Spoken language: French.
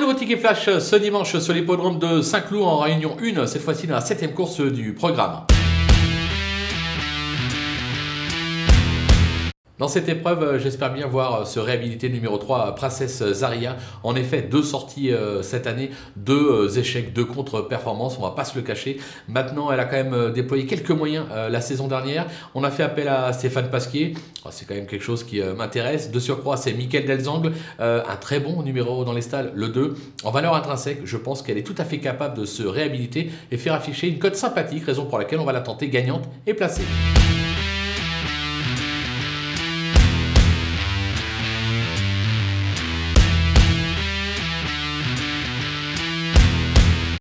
Nouveau ticket flash ce dimanche sur l'hippodrome de Saint-Cloud en réunion 1, cette fois-ci dans la septième course du programme. Dans cette épreuve, euh, j'espère bien voir euh, se réhabiliter numéro 3, euh, Princesse Zaria. En effet, deux sorties cette année, deux échecs, deux contre-performances, on va pas se le cacher. Maintenant, elle a quand même déployé quelques moyens la saison dernière. On a fait appel à Stéphane Pasquier, oh, c'est quand même quelque chose qui m'intéresse. De surcroît, c'est Mickaël Delzangle, un très bon numéro dans les stalles, le 2. En valeur intrinsèque, je pense qu'elle est tout à fait capable de se réhabiliter et faire afficher une cote sympathique, raison pour laquelle on va la tenter gagnante et placée.